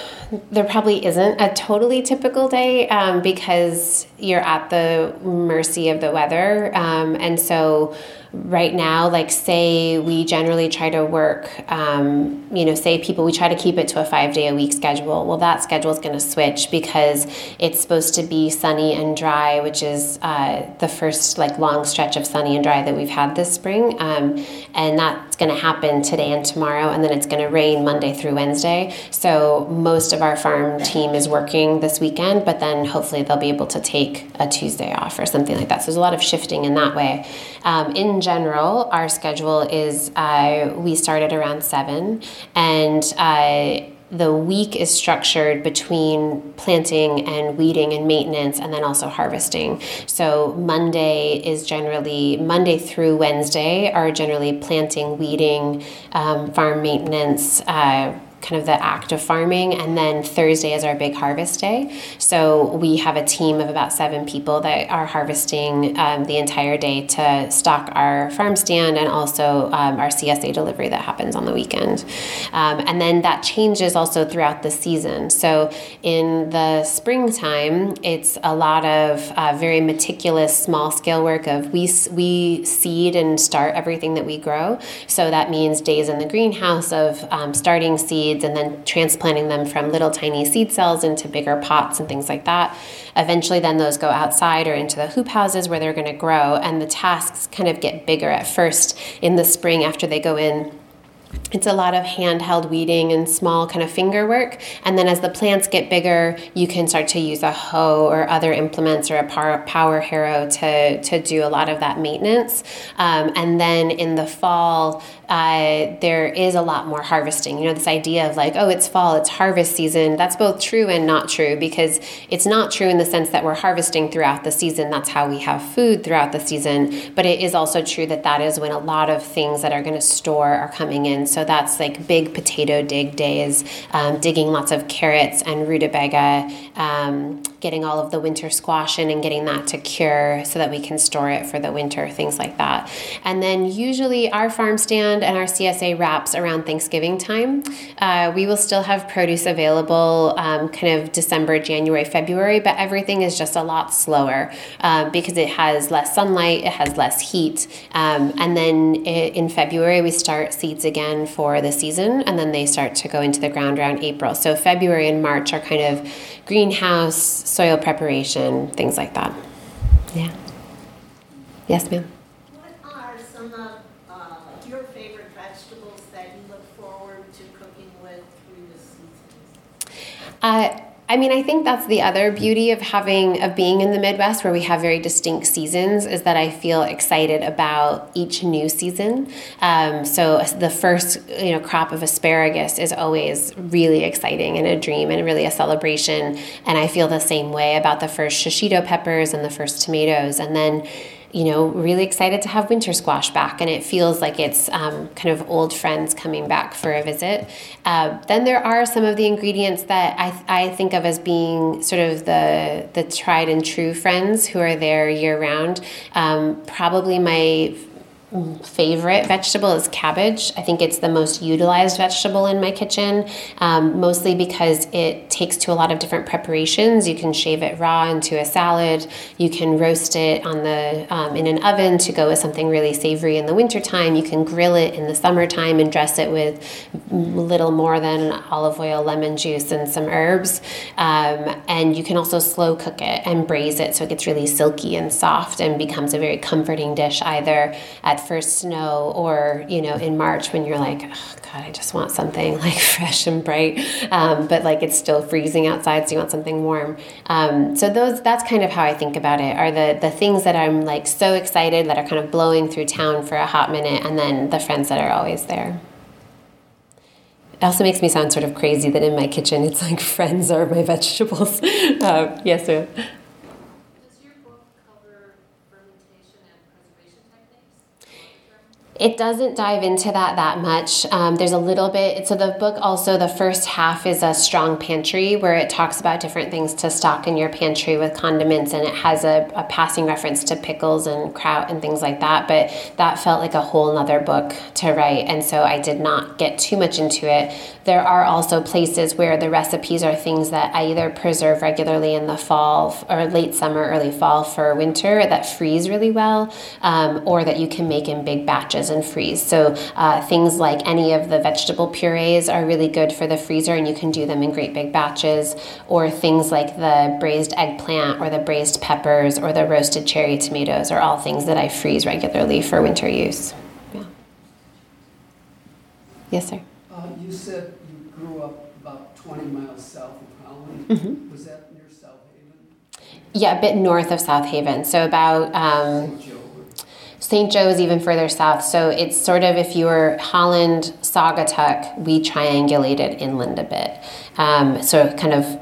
there probably isn't a totally typical day um, because you're at the mercy of the weather, um, and so right now like say we generally try to work um, you know say people we try to keep it to a five day a week schedule. Well that schedule is going to switch because it's supposed to be sunny and dry which is uh, the first like long stretch of sunny and dry that we've had this spring. Um, and that's going to happen today and tomorrow and then it's going to rain monday through wednesday. So most of our farm team is working this weekend but then hopefully they'll be able to take a tuesday off or something like that so there's a lot of shifting in that way um, in general, our schedule is uh, we start at around seven, and uh, the week is structured between planting and weeding and maintenance and then also harvesting. So Monday is generally Monday through Wednesday are generally planting, weeding, um, farm maintenance. Uh, kind of the act of farming. And then thursday is our big harvest day. So we have a team of about seven people that are harvesting um, the entire day to stock our farm stand and also um, our csa delivery that happens on the weekend. Um, and then that changes also throughout the season. So in the springtime it's a lot of uh, very meticulous small scale work of we, we seed and start everything that we grow. So that means days in the greenhouse of um, starting seed seeds and then transplanting them from little tiny seed cells into bigger pots and things like that. Eventually, then those go outside or into the hoop houses where they're going to grow, and the tasks kind of get bigger at first in the spring after they go in it's a lot of handheld weeding and small kind of finger work. And then as the plants get bigger, you can start to use a hoe or other implements or a power harrow to, to do a lot of that maintenance. Um, and then in the fall, uh, there is a lot more harvesting. You know, this idea of like, oh, it's fall, it's harvest season. That's both true and not true because it's not true in the sense that we're harvesting throughout the season. That's how we have food throughout the season. But it is also true that that is when a lot of things that are going to store are coming in. So that's like big potato dig days, um, digging lots of carrots and rutabaga, um, getting all of the winter squash in and getting that to cure so that we can store it for the winter, things like that. And then usually our farm stand and our CSA wraps around Thanksgiving time. Uh, we will still have produce available um, kind of December, January, February, but everything is just a lot slower um, because it has less sunlight, it has less heat. Um, and then in February, we start seeds again for the season, and then they start to go into the ground around April. So February and March are kind of greenhouse, soil preparation, things like that. Yeah. Yes, ma'am. What are some of uh, your favorite vegetables that you look forward to cooking with through the seasons? Uh, I mean, I think that's the other beauty of having of being in the Midwest, where we have very distinct seasons, is that I feel excited about each new season. Um, so the first, you know, crop of asparagus is always really exciting and a dream and really a celebration. And I feel the same way about the first shishito peppers and the first tomatoes, and then you know, really excited to have winter squash back, and it feels like it's um, kind of old friends coming back for a visit. Uh, then there are some of the ingredients that I, I think of as being sort of the the tried and true friends who are there year round. Um, probably my favorite vegetable is cabbage. I think it's the most utilized vegetable in my kitchen, um, mostly because it takes to a lot of different preparations. You can shave it raw into a salad. You can roast it on the um, in an oven to go with something really savory in the wintertime. You can grill it in the summertime and dress it with little more than olive oil, lemon juice, and some herbs. Um, and you can also slow cook it and braise it so it gets really silky and soft and becomes a very comforting dish either at first snow or you know in march when you're like oh god i just want something like fresh and bright um, but like it's still freezing outside so you want something warm um, so those that's kind of how i think about it are the the things that i'm like so excited that are kind of blowing through town for a hot minute and then the friends that are always there it also makes me sound sort of crazy that in my kitchen it's like friends are my vegetables. Uh, yes, sir. It doesn't dive into that that much. Um, there's a little bit. So the book also the first half is a strong pantry where it talks about different things to stock in your pantry with condiments, and it has a, a passing reference to pickles and kraut and things like that. But that felt like a whole nother book to write, and so I did not get too much into it. There are also places where the recipes are things that I either preserve regularly in the fall or late summer, early fall for winter that freeze really well, um, or that you can make in big batches and freeze. So uh, things like any of the vegetable purees are really good for the freezer, and you can do them in great big batches. Or things like the braised eggplant, or the braised peppers, or the roasted cherry tomatoes are all things that I freeze regularly for winter use. Yeah. Yes, sir. Uh, you said you grew up about 20 miles south of Holland. Mhm. Was that near South Haven? Yeah, a bit north of South Haven. So about um, St. Joe? Is even further south. So it's sort of if you were Holland, Saugatuck, we triangulated inland a bit. Um, so kind of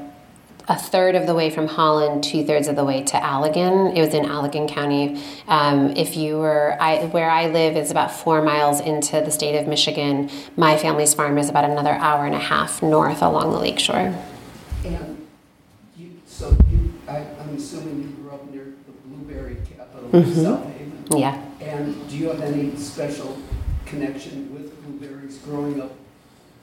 a third of the way from Holland, two thirds of the way to Allegan. It was in Allegan County. Um, if you were, I, where I live is about four miles into the state of Michigan. My family's farm is about another hour and a half north along the lakeshore. And you, so you, I, I'm assuming you grew up near the blueberry capital of Mhm. South Haven. Yeah. And do you have any special connection with blueberries growing up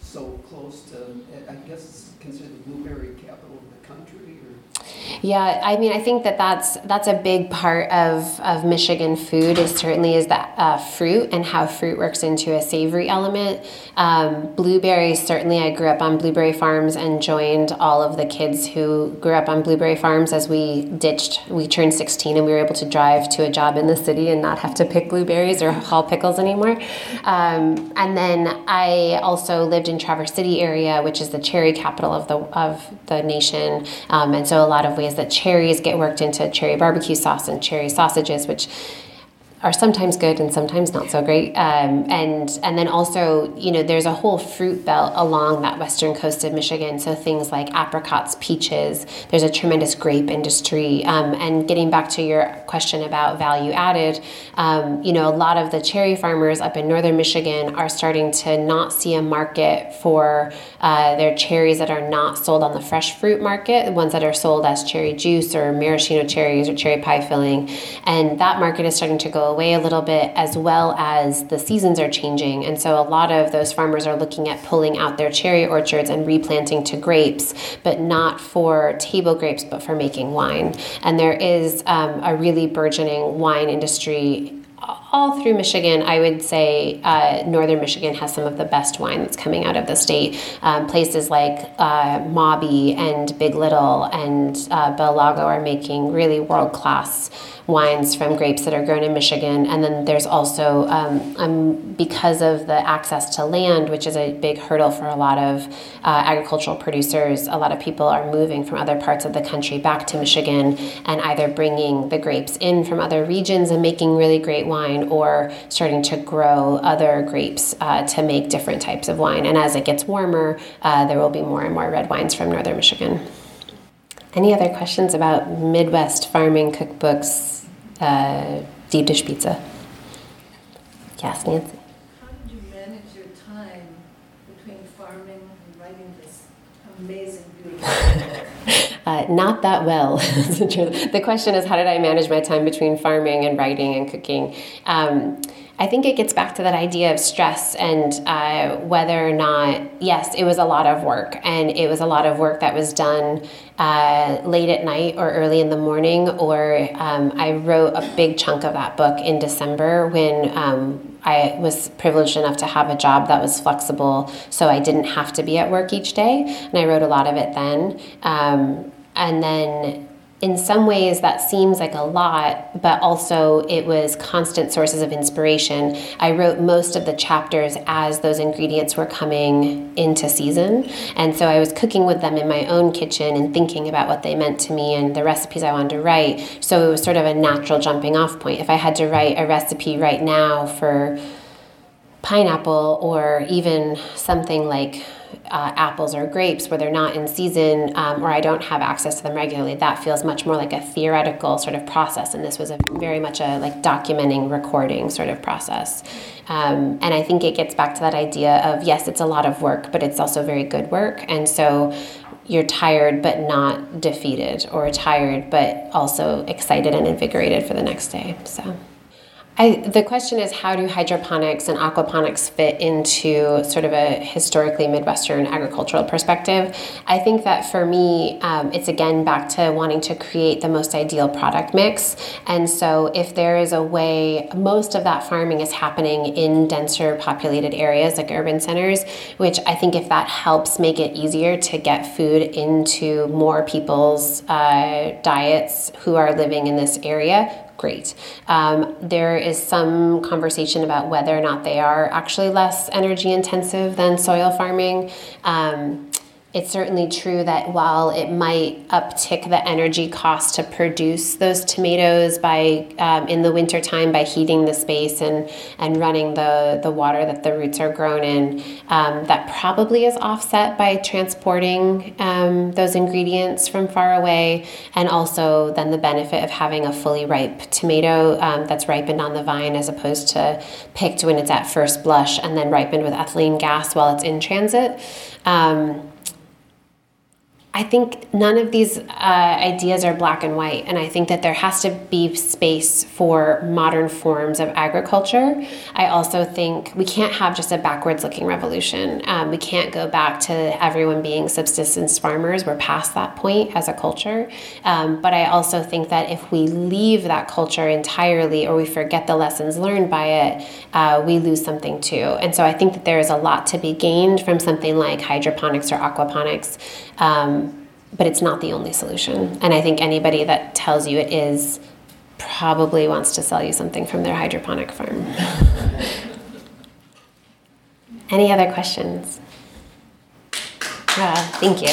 so close to, I guess it's considered the blueberry capital of the country or? Yeah, I mean, I think that that's that's a big part of, of Michigan food. Is certainly is that uh, fruit and how fruit works into a savory element. Um, blueberries, certainly, I grew up on blueberry farms and joined all of the kids who grew up on blueberry farms as we ditched. We turned sixteen and we were able to drive to a job in the city and not have to pick blueberries or haul pickles anymore. Um, and then I also lived in Traverse City area, which is the cherry capital of the of the nation, um, and so a lot of ways that cherries get worked into cherry barbecue sauce and cherry sausages, which are sometimes good and sometimes not so great. Um, and and then also, you know, there's a whole fruit belt along that western coast of Michigan. So things like apricots, peaches. There's a tremendous grape industry. Um, and getting back to your question about value added, um, you know, a lot of the cherry farmers up in northern Michigan are starting to not see a market for uh, their cherries that are not sold on the fresh fruit market, the ones that are sold as cherry juice or maraschino cherries or cherry pie filling. And that market is starting to go away a little bit as well as the seasons are changing. And so a lot of those farmers are looking at pulling out their cherry orchards and replanting to grapes, but not for table grapes, but for making wine. And there is um, a really burgeoning wine industry all through Michigan, I would say uh, northern Michigan has some of the best wine that's coming out of the state. Um, places like uh, Mawby and Big Little and uh, Bel Lago are making really world class wines from grapes that are grown in Michigan. And then there's also, um, um, because of the access to land, which is a big hurdle for a lot of uh, agricultural producers, a lot of people are moving from other parts of the country back to Michigan and either bringing the grapes in from other regions and making really great wine or starting to grow other grapes uh, to make different types of wine. And as it gets warmer, uh, there will be more and more red wines from northern Michigan. Any other questions about Midwest farming cookbooks, uh, deep dish pizza? Yes, Nancy. How did you manage your time between farming and writing this amazing, beautiful book? Uh, not that well. the question is, how did I manage my time between farming and writing and cooking? Um, I think it gets back to that idea of stress and uh, whether or not, yes, it was a lot of work, and it was a lot of work that was done uh, late at night or early in the morning. Or um, I wrote a big chunk of that book in December when um, I was privileged enough to have a job that was flexible, so I didn't have to be at work each day, and I wrote a lot of it then. Um, and then in some ways that seems like a lot, but also it was constant sources of inspiration. I wrote most of the chapters as those ingredients were coming into season. And so I was cooking with them in my own kitchen and thinking about what they meant to me and the recipes I wanted to write. So it was sort of a natural jumping off point. If I had to write a recipe right now for pineapple or even something like uh, apples or grapes where they're not in season um, or I don't have access to them regularly, that feels much more like a theoretical sort of process. And this was a very much a like documenting, recording sort of process. Um, and I think it gets back to that idea of yes, it's a lot of work, but it's also very good work. And so you're tired but not defeated, or tired but also excited and invigorated for the next day. So. I, the question is how do hydroponics and aquaponics fit into sort of a historically Midwestern agricultural perspective? I think that for me, um, it's again back to wanting to create the most ideal product mix. And so, if there is a way, most of that farming is happening in denser populated areas like urban centers, which I think if that helps make it easier to get food into more people's uh, diets who are living in this area, great. Um, there is some conversation about whether or not they are actually less energy intensive than soil farming. Um, it's certainly true that while it might uptick the energy cost to produce those tomatoes by um, in the wintertime by heating the space and, and running the, the water that the roots are grown in, um, that probably is offset by transporting um, those ingredients from far away, and also then the benefit of having a fully ripe tomato um, that's ripened on the vine as opposed to picked when it's at first blush and then ripened with ethylene gas while it's in transit. Um, I think none of these uh, ideas are black and white, and I think that there has to be space for modern forms of agriculture. I also think we can't have just a backwards looking revolution. Um, we can't go back to everyone being subsistence farmers. We're past that point as a culture. Um, but I also think that if we leave that culture entirely or we forget the lessons learned by it, uh, we lose something too. And so I think that there is a lot to be gained from something like hydroponics or aquaponics. Um, but it's not the only solution. And I think anybody that tells you it is probably wants to sell you something from their hydroponic farm. Any other questions? Uh, thank you.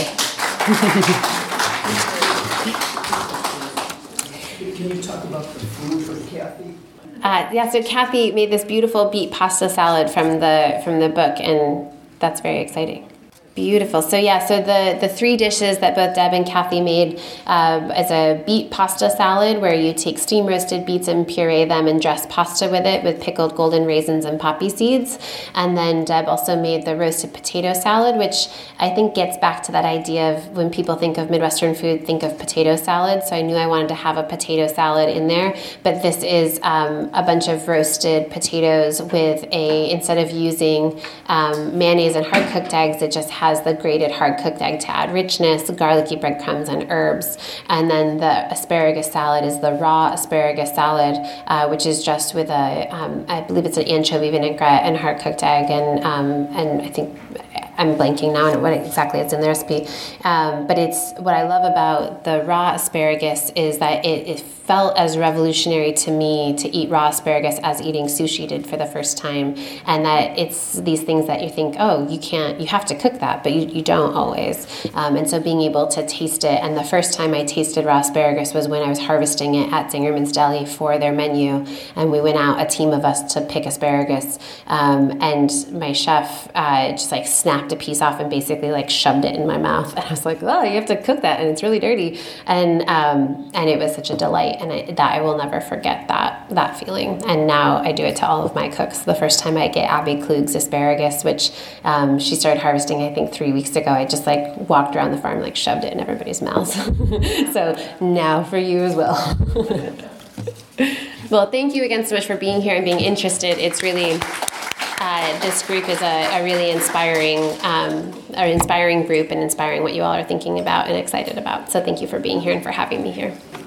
Can you talk about the food for Kathy? Uh, yeah, so Kathy made this beautiful beet pasta salad from the from the book, and that's very exciting. Beautiful. So yeah, so the the three dishes that both Deb and Kathy made uh, as a beet pasta salad, where you take steam roasted beets and puree them and dress pasta with it with pickled golden raisins and poppy seeds, and then Deb also made the roasted potato salad, which I think gets back to that idea of when people think of Midwestern food, think of potato salad. So I knew I wanted to have a potato salad in there, but this is um, a bunch of roasted potatoes with a instead of using um, mayonnaise and hard cooked eggs, it just has the grated hard cooked egg to add richness, garlicky breadcrumbs, and herbs. And then the asparagus salad is the raw asparagus salad, uh, which is just with a, um, I believe it's an anchovy vinaigrette and hard cooked egg, and um, and I think I'm blanking now on what exactly it's in the recipe. Um, but it's what I love about the raw asparagus is that it, it felt as revolutionary to me to eat raw asparagus as eating sushi did for the first time, and that it's these things that you think, oh, you can't, you have to cook that, but you, you don't always. Um, and so being able to taste it, and the first time I tasted raw asparagus was when I was harvesting it at Zingerman's Deli for their menu, and we went out, a team of us, to pick asparagus, um, and my chef uh, just like snapped a piece off and basically like shoved it in my mouth, and I was like, oh, you have to cook that, and it's really dirty, and um, and it was such a delight, and I, that I will never forget that that feeling, and now I do it to all of my cooks. The first time I get Abby Klug's asparagus, which um, she started harvesting, I think three weeks ago, I just like walked around the farm, like shoved it in everybody's mouths. so now for you as well. well, thank you again so much for being here and being interested. It's really uh, this group is a, a really inspiring, um, an inspiring group and inspiring what you all are thinking about and excited about. So thank you for being here and for having me here.